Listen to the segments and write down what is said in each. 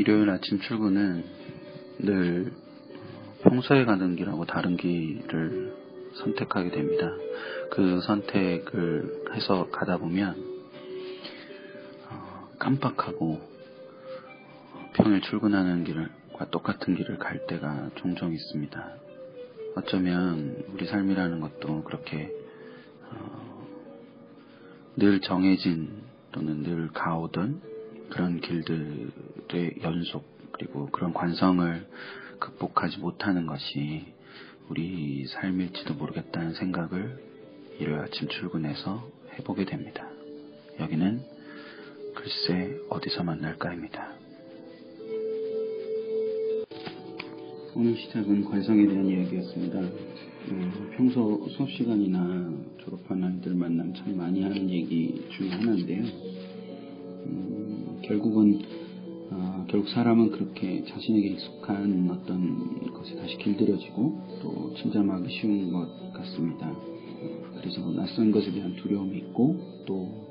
일요일 아침 출근은 늘 평소에 가는 길하고 다른 길을 선택하게 됩니다. 그 선택을 해서 가다 보면 어, 깜빡하고 평일 출근하는 길과 똑같은 길을 갈 때가 종종 있습니다. 어쩌면 우리 삶이라는 것도 그렇게 어, 늘 정해진 또는 늘 가오던 그런 길들의 연속 그리고 그런 관성을 극복하지 못하는 것이 우리 삶일지도 모르겠다는 생각을 일요일 아침 출근해서 해보게 됩니다. 여기는 글쎄 어디서 만날까입니다. 오늘 시작은 관성에 대한 이야기였습니다. 음, 평소 수업 시간이나 졸업한 아이들 만나면 참 많이 하는 얘기 중에 하나인데요. 음, 결국은 어, 결국 사람은 그렇게 자신에게 익숙한 어떤 것에 다시 길들여지고 또 침잠하기 쉬운 것 같습니다. 그래서 낯선 것에 대한 두려움이 있고 또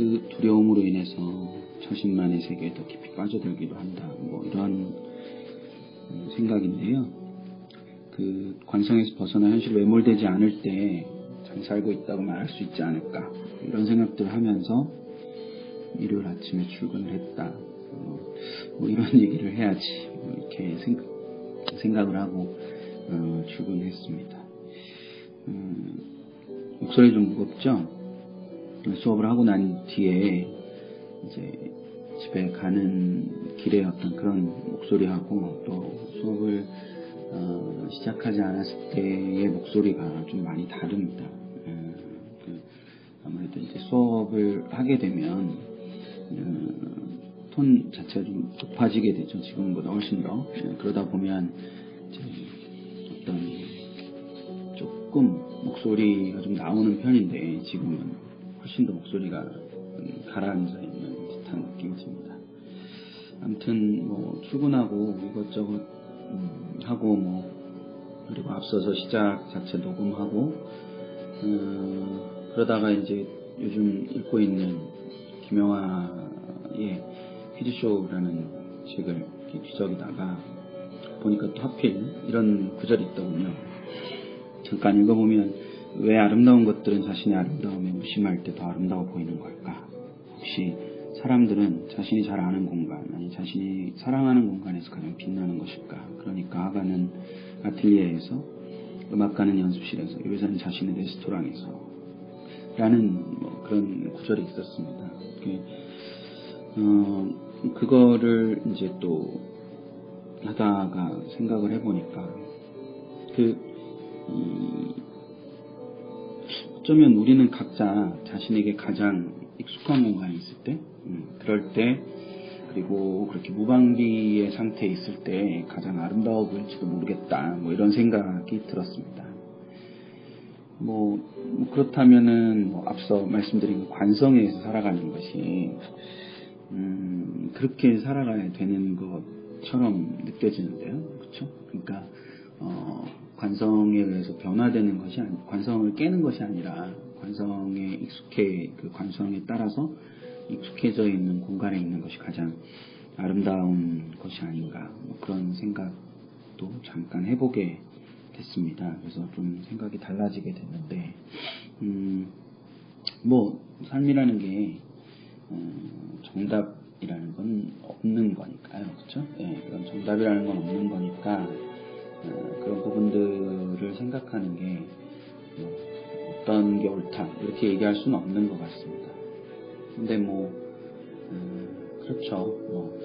그 두려움으로 인해서 자신만의 세계에 더 깊이 빠져들기도 한다. 뭐 음, 생각인데요. 그 관성에서 벗어나 현실 외몰되지 않을 때 잘 살고 있다고 말할 수 있지 않을까 이런 생각들을 하면서 일요일 아침에 출근을 했다. 뭐, 뭐 이런 얘기를 해야지 뭐 이렇게 생각, 을 하고 어, 출근했습니다. 음, 목소리 좀 무겁죠? 수업을 하고 난 뒤에 이제 집에 가는 길에 어떤 그런 목소리하고 또 수업을 어, 시작하지 않았을 때의 목소리가 좀 많이 다릅니다. 에, 그 아무래도 이제 수업을 하게 되면 어, 톤 자체가 좀 높아지게 되죠. 지금보다 훨씬 더. 예, 그러다 보면 어떤 조금 목소리가 좀 나오는 편인데 지금은 훨씬 더 목소리가 음, 가라앉아 있는 듯한 느낌이 듭니다. 아무튼 뭐 출근하고 이것저것 음, 하고 뭐 그리고 앞서서 시작 자체 녹음하고 어, 그러다가 이제 요즘 읽고 있는 김영하의 퀴즈쇼라는 책을 뒤적이다가 보니까 또 하필 이런 구절이 있더군요. 잠깐 읽어보면 왜 아름다운 것들은 자신의 아름다움에 무심할 때 더 아름다워 보이는 걸까? 혹시 사람들은 자신이 잘 아는 공간, 아니 자신이 사랑하는 공간에서 가장 빛나는 것일까? 그러니까 아가는 아틀리에에서, 음악가는 연습실에서, 요새는 자신의 레스토랑에서, 라는 뭐 그런 구절이 있었습니다. 어, 그거를 이제 또 하다가 생각을 해보니까 그 이, 어쩌면 우리는 각자 자신에게 가장 익숙한 공간에 있을 때, 음, 그럴 때, 그리고 그렇게 무방비의 상태에 있을 때 가장 아름다워 보일지도 모르겠다. 뭐 이런 생각이 들었습니다. 뭐, 뭐 그렇다면은 뭐 앞서 말씀드린 관성에 서 살아가는 것이 음, 그렇게 살아가야 되는 것처럼 느껴지는데요. 그렇죠? 그러니까 어, 관성에 의해서 변화되는 것이 아니, 관성을 깨는 것이 아니라 관성에 익숙해 그 관성에 따라서 익숙해져 있는 공간에 있는 것이 가장 아름다운 것이 아닌가 뭐 그런 생각도 잠깐 해보게 됐습니다. 그래서 좀 생각이 달라지게 됐는데 음, 뭐 삶이라는 게 어, 정답이라는 건 없는 거니까요, 그렇죠? 예, 그런 정답이라는 건 없는 거니까 어, 부분들을 생각하는 게 뭐, 어떤 게 옳다 이렇게 얘기할 수는 없는 것 같습니다. 근데 뭐 음, 그렇죠. 뭐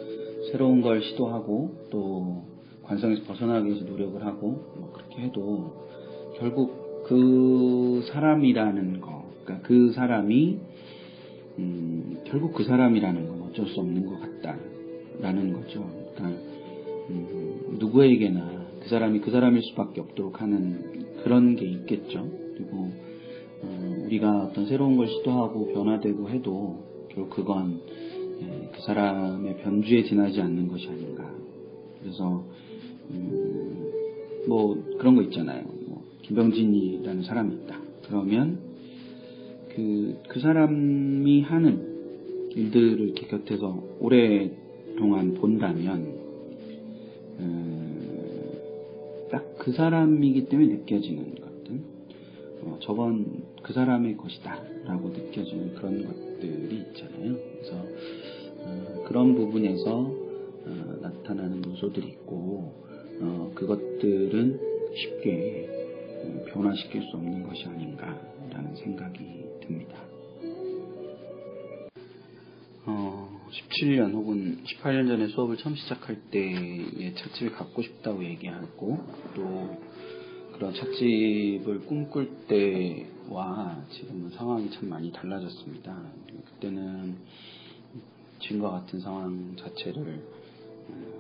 새로운 걸 시도하고 또 관성에서 벗어나기 위해서 노력을 하고 뭐 그렇게 해도 결국 그 사람이라는 거, 그러니까 그 사람이 음, 결국 그 사람이라는 건 어쩔 수 없는 것 같다라는 거죠. 그러니까 음, 누구에게나 그 사람이 그 사람일 수밖에 없도록 하는 그런 게 있겠죠. 그리고 어, 우리가 어떤 새로운 걸 시도하고 변화되고 해도 결국 그건 예, 그 사람의 변주에 지나지 않는 것이 아닌가. 그래서 음, 뭐 그런 거 있잖아요. 뭐 김병진이라는 사람이 있다. 그러면 그, 그 사람이 하는 일들을 이렇게 곁에서 오랫동안 본다면 음, 딱그 사람이기 때문에 느껴지는 것들 어, 저건 그 사람의 것이다 라고 느껴지는 그런 것들이 있잖아요. 그래서 어, 그런 부분에서 어, 나타나는 요소들이 있고 어, 그것들은 쉽게 어, 변화시킬 수 없는 것이 아닌가라는 생각이 듭니다. 어, 17년 혹은 18년 전에 수업을 처음 시작할 때의 찻집을 갖고 싶다고 얘기하고 또 그런 찻집을 꿈꿀 때와 지금은 상황이 참 많이 달라졌습니다. 그때는 지금과 같은 상황 자체를 어,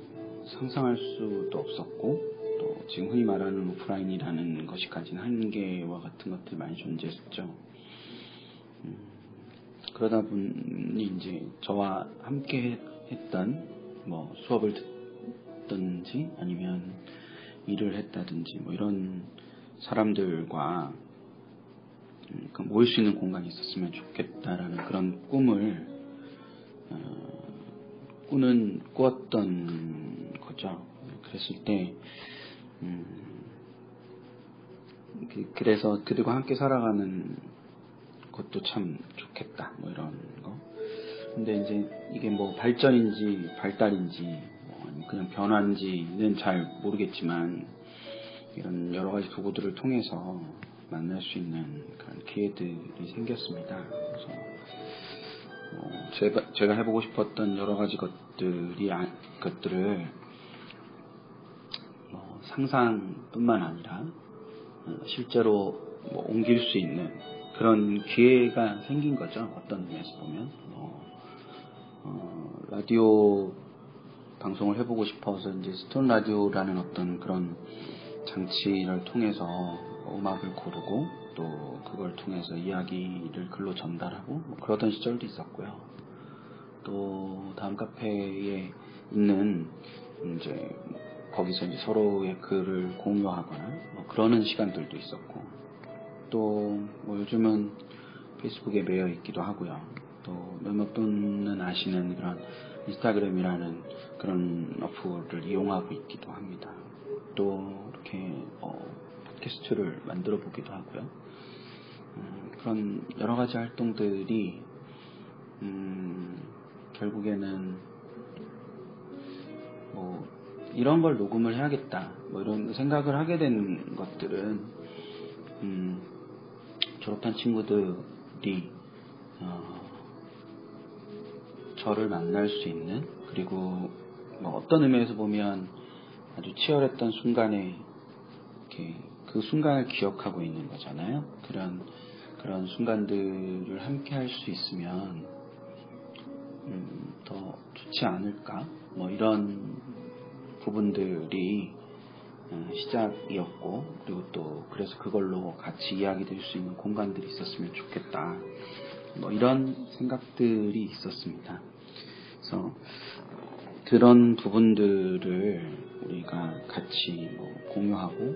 상상할 수도 없었고 또 지금 흔히 말하는 오프라인이라는 것이 가진 한계와 같은 것들이 많이 존재했었죠. 음, 그러다 보니 이제 저와 함께 했던 뭐 수업을 듣든지 아니면 일을 했다든지 뭐 이런 사람들과 음, 그 모일 수 있는 공간이 있었으면 좋겠다라는 그런 꿈을 어, 꾸는 꾸었던 거죠. 그랬을 때 음, 그, 그래서 그들과 함께 살아가는 것도 참 좋겠다. 뭐 이런 거. 근데 이제 이게 뭐 발전인지 발달인지 뭐 그냥 변화인지는 잘 모르겠지만 이런 여러 가지 도구들을 통해서 만날 수 있는 그런 기회들이 생겼습니다. 그래서 뭐 제가 제가 해보고 싶었던 여러 가지 것들이 아, 것들을 뭐 상상뿐만 아니라 어, 실제로 뭐 옮길 수 있는 그런 기회가 생긴 거죠. 어떤 의미에서 보면 뭐, 어, 라디오 방송을 해보고 싶어서 이제 스톤 라디오라는 어떤 그런 장치를 통해서 음악을 고르고 또 그걸 통해서 이야기를 글로 전달하고 뭐 그러던 시절도 있었고요. 또 다음 카페에 있는 이제 거기서 이제 서로의 글을 공유하거나 뭐 그러는 시간들도 있었고 또 뭐 요즘은 페이스북에 매여 있기도 하고요. 또 몇몇 분은 아시는 그런 인스타그램이라는 그런 어플을 이용하고 있기도 합니다. 또 이렇게 어, 팟캐스트를 만들어 보기도 하고요. 음, 그런 여러 가지 활동들이 음, 결국에는 뭐 이런 걸 녹음을 해야겠다 뭐 이런 생각을 하게 된 것들은 음, 졸업한 친구들이 어, 저를 만날 수 있는 그리고 뭐 어떤 의미에서 보면 아주 치열했던 순간에 이렇게 그 순간을 기억하고 있는 거잖아요. 그런 그런 순간들을 함께 할 수 있으면 음, 더 좋지 않을까? 뭐 이런 부분들이 어, 시작이었고 그리고 또 그래서 그걸로 같이 이야기 될 수 있는 공간들이 있었으면 좋겠다. 뭐 이런 생각들이 있었습니다. 그래서 그런 부분들을 우리가 같이 뭐 공유하고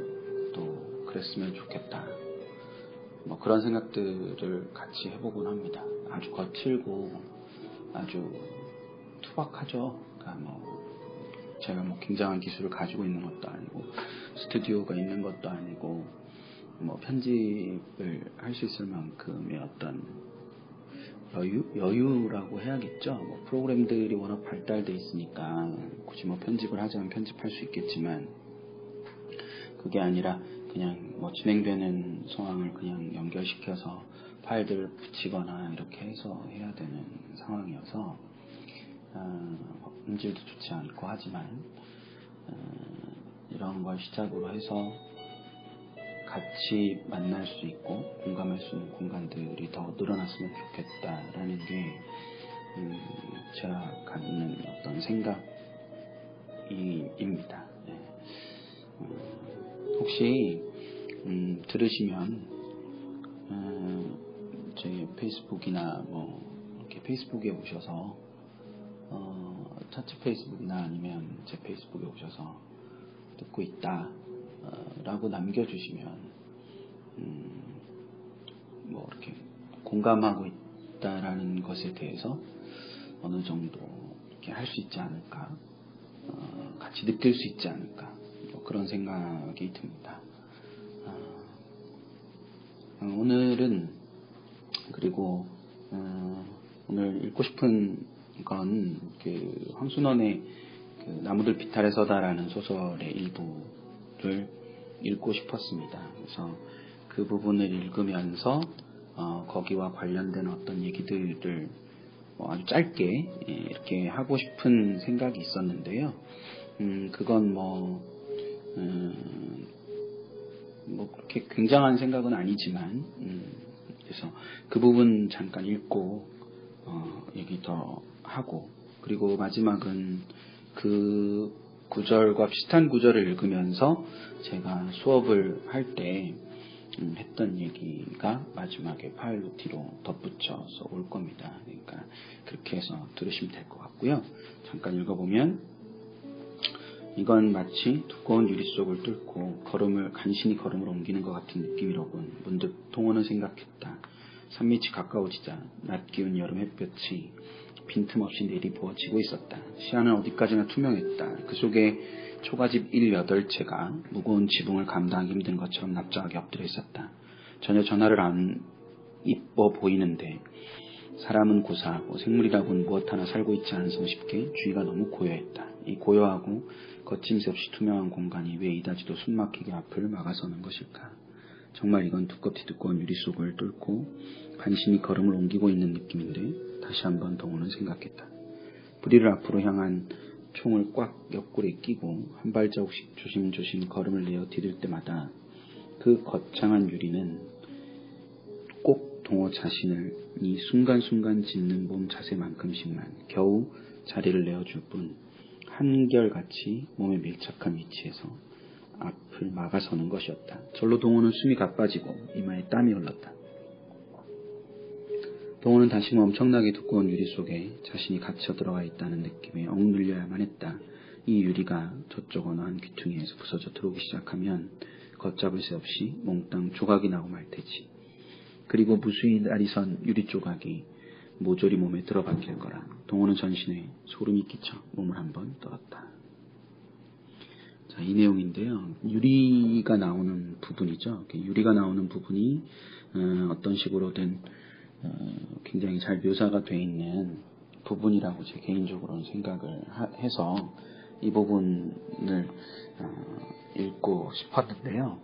또 그랬으면 좋겠다. 뭐 그런 생각들을 같이 해보곤 합니다. 아주 거칠고 아주 투박하죠. 그러니까 뭐 제가 뭐 굉장한 기술을 가지고 있는 것도 아니고 스튜디오가 있는 것도 아니고 뭐 편집을 할 수 있을 만큼의 어떤 여유 여유라고 해야겠죠. 뭐 프로그램들이 워낙 발달돼 있으니까 굳이 뭐 편집을 하자면 편집할 수 있겠지만 그게 아니라 그냥 뭐 진행되는 상황을 그냥 연결시켜서 파일들을 붙이거나 이렇게 해서 해야 되는 상황이어서 어, 음질도 좋지 않고 하지만 어, 이런 걸 시작으로 해서 같이 만날 수 있고 공감할 수 있는 공간들이 더 늘어났으면 좋겠다라는 게 음, 제가 갖는 어떤 생각입니다. 네. 음, 혹시 음, 들으시면 음, 제 페이스북이나 뭐 이렇게 페이스북에 오셔서 어, 차트 페이스북이나 아니면 제 페이스북에 오셔서 듣고 있다 어, 라고 남겨주시면 음, 뭐 이렇게 공감하고 있다라는 것에 대해서 어느 정도 이렇게 할 수 있지 않을까 어, 같이 느낄 수 있지 않을까 뭐 그런 생각이 듭니다. 어, 오늘은 그리고 어, 오늘 읽고 싶은 건 그 황순원의 그 나무들 비탈에서다라는 소설의 일부를 읽고 싶었습니다. 그래서 그 부분을 읽으면서 어, 거기와 관련된 어떤 얘기들을 뭐 아주 짧게 예, 이렇게 하고 싶은 생각이 있었는데요. 음, 그건 뭐, 음, 뭐 그렇게 굉장한 생각은 아니지만, 음, 그래서 그 부분 잠깐 읽고 어, 얘기 더 하고 그리고 마지막은 그 구절과 비슷한 구절을 읽으면서 제가 수업을 할때 음, 했던 얘기가 마지막에 파일로 뒤로 덧붙여서 올 겁니다. 그러니까 그렇게 해서 들으시면 될 것 같고요. 잠깐 읽어보면 이건 마치 두꺼운 유리 속을 뚫고 걸음을 간신히 걸음을 옮기는 것 같은 느낌이로군. 문득 동호는 생각했다. 산밑이 가까워지자 낮 기운 여름 햇볕이 빈틈없이 내리부어지고 있었다. 시야는 어디까지나 투명했다. 그 속에 초가집 18채가 무거운 지붕을 감당하기 힘든 것처럼 납작하게 엎드려 있었다. 전혀 전화를 안 이뻐 보이는데 사람은 고사하고 생물이라고는 무엇 하나 살고 있지 않은 성쉽게 주위가 너무 고요했다. 이 고요하고 거침새 없이 투명한 공간이 왜 이다지도 숨막히게 앞을 막아서는 것일까? 정말 이건 두껍디 두꺼운 유리 속을 뚫고 간신히 걸음을 옮기고 있는 느낌인데 다시 한번 동호는 생각했다. 부리를 앞으로 향한 총을 꽉 옆구리에 끼고 한 발자국씩 조심조심 걸음을 내어 디딜 때마다 그 거창한 유리는 꼭 동호 자신을 이 순간순간 짓는 몸 자세만큼씩만 겨우 자리를 내어줄 뿐 한결같이 몸에 밀착한 위치에서 앞을 막아서는 것이었다. 절로 동호는 숨이 가빠지고 이마에 땀이 흘렀다. 동호는 다시금 엄청나게 두꺼운 유리 속에 자신이 갇혀 들어가 있다는 느낌에 억눌려야만 했다. 이 유리가 저쪽 어느 한 귀퉁이에서 부서져 들어오기 시작하면 걷잡을 새 없이 몽땅 조각이 나고 말 테지. 그리고 무수히 날이 선 유리 조각이 모조리 몸에 들어박힐 거라. 동호는 전신에 소름이 끼쳐 몸을 한번 떨었다. 자, 이 내용인데요. 유리가 나오는 부분이죠. 유리가 나오는 부분이 어, 떤 식으로든 어, 굉장히 잘 묘사가 되어 있는 부분이라고 제 개인적으로는 생각을 하, 해서 이 부분을 어, 읽고 싶었는데요.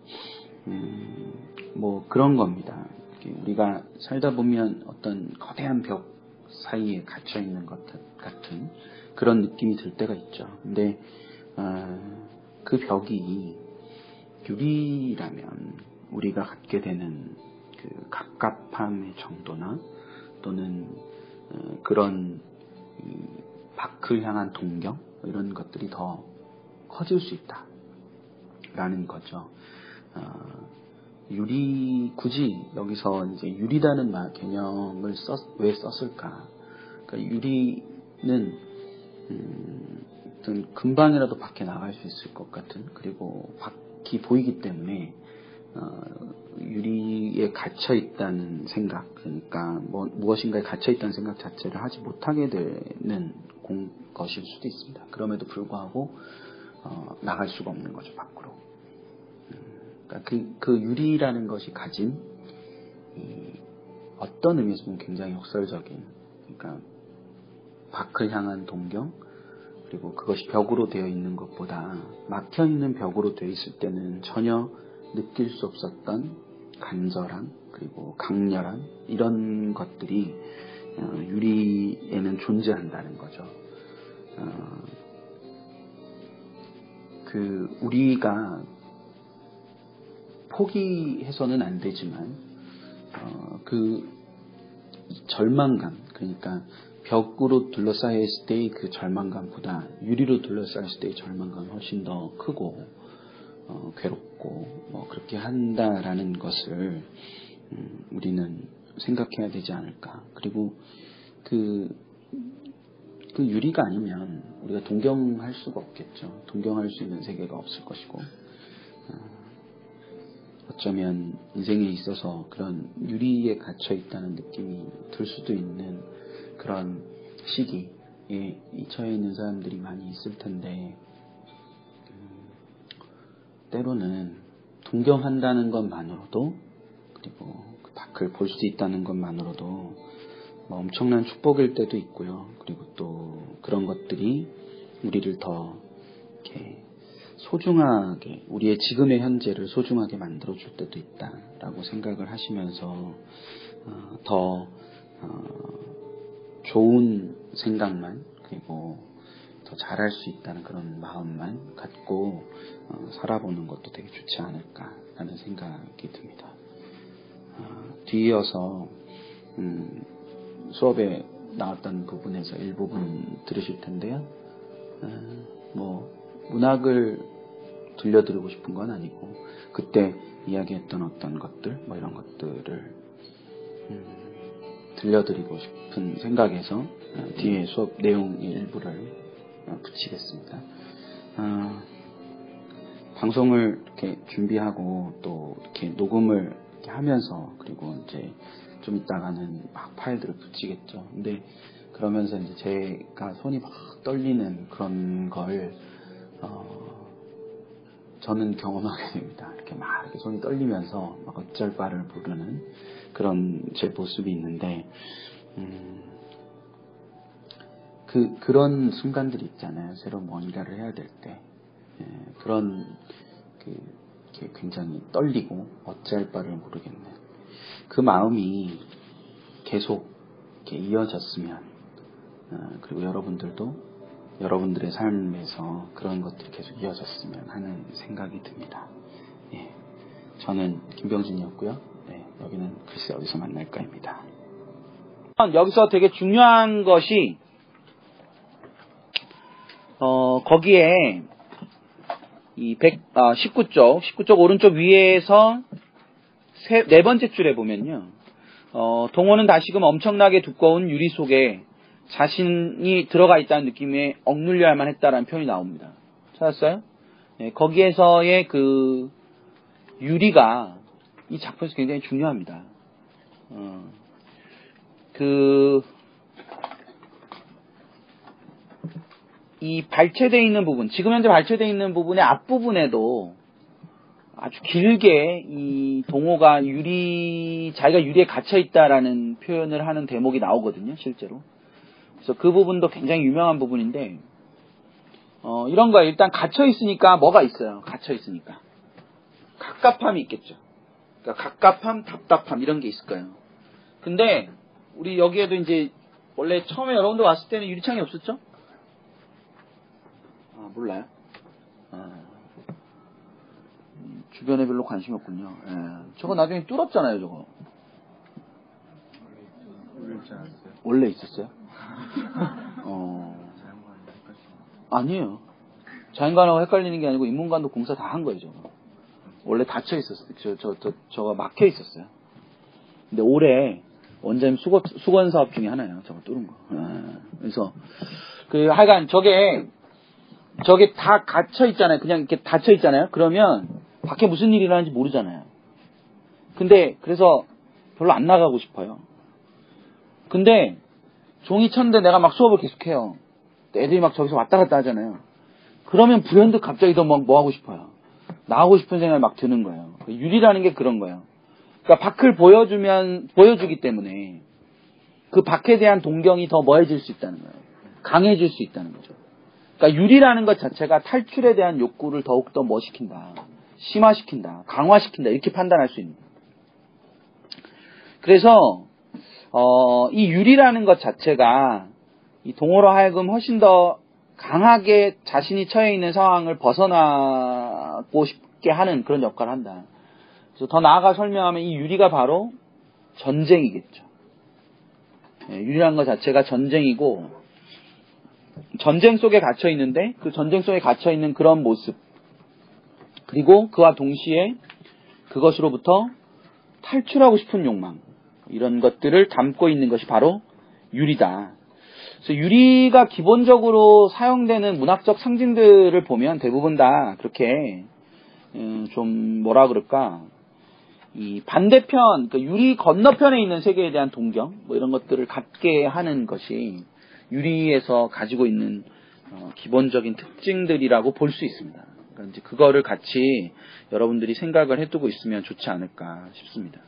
음, 뭐 그런 겁니다. 우리가 살다 보면 어떤 거대한 벽 사이에 갇혀 있는 것 같은 그런 느낌이 들 때가 있죠. 근데 어, 그 벽이 유리라면 우리가 갖게 되는 그 갑갑함의 정도나 또는 어, 그런 밖을 향한 동경 이런 것들이 더 커질 수 있다라는 거죠. 어, 유리 굳이 여기서 이제 유리라는 말 개념을 썼, 왜 썼을까? 그러니까 유리는 음, 금방이라도 밖에 나갈 수 있을 것 같은 그리고 밖이 보이기 때문에 어, 유리에 갇혀 있다는 생각 그러니까 뭐, 무엇인가에 갇혀 있다는 생각 자체를 하지 못하게 되는 공, 것일 수도 있습니다. 그럼에도 불구하고 어, 나갈 수가 없는 거죠 밖으로. 그러니까 그, 그 유리라는 것이 가진 어떤 의미에서 보면 굉장히 역설적인, 그러니까 밖을 향한 동경, 그리고 그것이 벽으로 되어 있는 것보다 막혀 있는 벽으로 되어 있을 때는 전혀 느낄 수 없었던 간절함 그리고 강렬함 이런 것들이 어, 유리에는 존재한다는 거죠. 어, 그 우리가 포기해서는 안 되지만 어, 그 절망감 그러니까 벽으로 둘러싸여 있을 때의 그 절망감보다 유리로 둘러싸여 있을 때의 절망감이 훨씬 더 크고 어, 괴롭고 뭐 그렇게 한다라는 것을 음, 우리는 생각해야 되지 않을까. 그리고 그, 그 유리가 아니면 우리가 동경할 수가 없겠죠. 동경할 수 있는 세계가 없을 것이고. 어, 어쩌면 인생에 있어서 그런 유리에 갇혀 있다는 느낌이 들 수도 있는 그런 시기에 처해 있는 사람들이 많이 있을 텐데, 음, 때로는 동경한다는 것만으로도, 그리고 그 밖을 볼 수 있다는 것만으로도 뭐 엄청난 축복일 때도 있고요. 그리고 또 그런 것들이 우리를 더 이렇게 소중하게 우리의 지금의 현재를 소중하게 만들어 줄 때도 있다라고 생각을 하시면서 어, 더 어, 좋은 생각만 그리고 더 잘할 수 있다는 그런 마음만 갖고 어, 살아보는 것도 되게 좋지 않을까라는 생각이 듭니다. 어, 뒤이어서 음, 수업에 나왔던 부분에서 일부분 들으실 텐데요. 어, 뭐 문학을 들려드리고 싶은 건 아니고 그때 이야기했던 어떤 것들 뭐 이런 것들을 음, 들려드리고 싶은 생각에서 어, 뒤에 수업 내용 일부를 어, 붙이겠습니다. 어, 방송을 이렇게 준비하고 또 이렇게 녹음을 이렇게 하면서 그리고 이제 좀 있다가는 막 파일들을 붙이겠죠. 근데 그러면서 이제 제가 손이 막 떨리는 그런 걸 어, 저는 경험하게 됩니다. 이렇게 막 이렇게 손이 떨리면서 막 어쩔 바를 모르는 그런 제 모습이 있는데 음, 그 그런 순간들이 있잖아요. 새로 뭔가를 해야 될 때. 예, 그런 그 굉장히 떨리고 어찌할 바를 모르겠는 그 마음이 계속 이어졌으면 어, 그리고 여러분들도 여러분들의 삶에서 그런 것들이 계속 이어졌으면 하는 생각이 듭니다. 예, 저는 김병진이었고요. 네, 여기는 글쎄 어디서 만날까입니다. 여기서 되게 중요한 것이 어, 거기에 이 100, 아, 19쪽, 19쪽 오른쪽 위에서 세, 네 번째 줄에 보면요. 어, 동호는 다시금 엄청나게 두꺼운 유리 속에 자신이 들어가 있다는 느낌에 억눌려야만 했다라는 표현이 나옵니다. 찾았어요? 네, 거기에서의 그 유리가 이 작품에서 굉장히 중요합니다. 어, 그, 이 발췌되어 있는 부분, 지금 현재 발췌되어 있는 부분의 앞부분에도 아주 길게 이 동호가 유리, 자기가 유리에 갇혀 있다라는 표현을 하는 대목이 나오거든요, 실제로. 그래서 그 부분도 굉장히 유명한 부분인데, 어, 이런 거 일단 갇혀 있으니까 뭐가 있어요? 갇혀 있으니까. 갑갑함이 있겠죠. 그러니까 갑갑함, 답답함 이런 게 있을 거예요. 근데 우리 여기에도 이제 원래 처음에 여러분들 왔을 때는 유리창이 없었죠? 아, 몰라요? 아, 주변에 별로 관심이 없군요. 예. 저거 나중에 뚫었잖아요, 저거. 원래 있었어요? 어. 아니에요. 자연관하고 헷갈리는 게 아니고 인문관도 공사 다 한 거예요, 저거. 원래 닫혀 있었어요. 저, 저, 저, 저거 막혀 있었어요. 근데 올해 원자님 수거, 수건 사업 중에 하나예요. 저거 뚫은 거. 예. 그래서, 그, 하여간 저게, 저게 다 갇혀 있잖아요. 그냥 이렇게 닫혀 있잖아요. 그러면 밖에 무슨 일이 일어나는지 모르잖아요. 근데, 그래서 별로 안 나가고 싶어요. 근데, 종이 쳤는데 내가 막 수업을 계속해요. 애들이 막 저기서 왔다 갔다 하잖아요. 그러면 불현듯 갑자기 더막뭐 하고 싶어요. 나가고 싶은 생각이 막 드는 거예요. 유리라는 게 그런 거예요. 그러니까 밖을 보여주면 보여주기 때문에 그 밖에 대한 동경이 더 뭐해질 수 있다는 거예요. 강해질 수 있다는 거죠. 그러니까 유리라는 것 자체가 탈출에 대한 욕구를 더욱더 뭐 시킨다. 심화시킨다. 강화시킨다. 이렇게 판단할 수 있는. 그래서 어, 이 유리라는 것 자체가 이 동호로 하여금 훨씬 더 강하게 자신이 처해 있는 상황을 벗어나고 싶게 하는 그런 역할을 한다. 그래서 더 나아가 설명하면 이 유리가 바로 전쟁이겠죠. 예, 유리라는 것 자체가 전쟁이고 전쟁 속에 갇혀 있는데 그 전쟁 속에 갇혀 있는 그런 모습. 그리고 그와 동시에 그것으로부터 탈출하고 싶은 욕망. 이런 것들을 담고 있는 것이 바로 유리다. 그래서 유리가 기본적으로 사용되는 문학적 상징들을 보면 대부분 다 그렇게 음, 좀 뭐라 그럴까? 이 반대편 그 유리 건너편에 있는 세계에 대한 동경 뭐 이런 것들을 갖게 하는 것이 유리에서 가지고 있는 어, 기본적인 특징들이라고 볼 수 있습니다. 그러니까 이제 그거를 같이 여러분들이 생각을 해두고 있으면 좋지 않을까 싶습니다.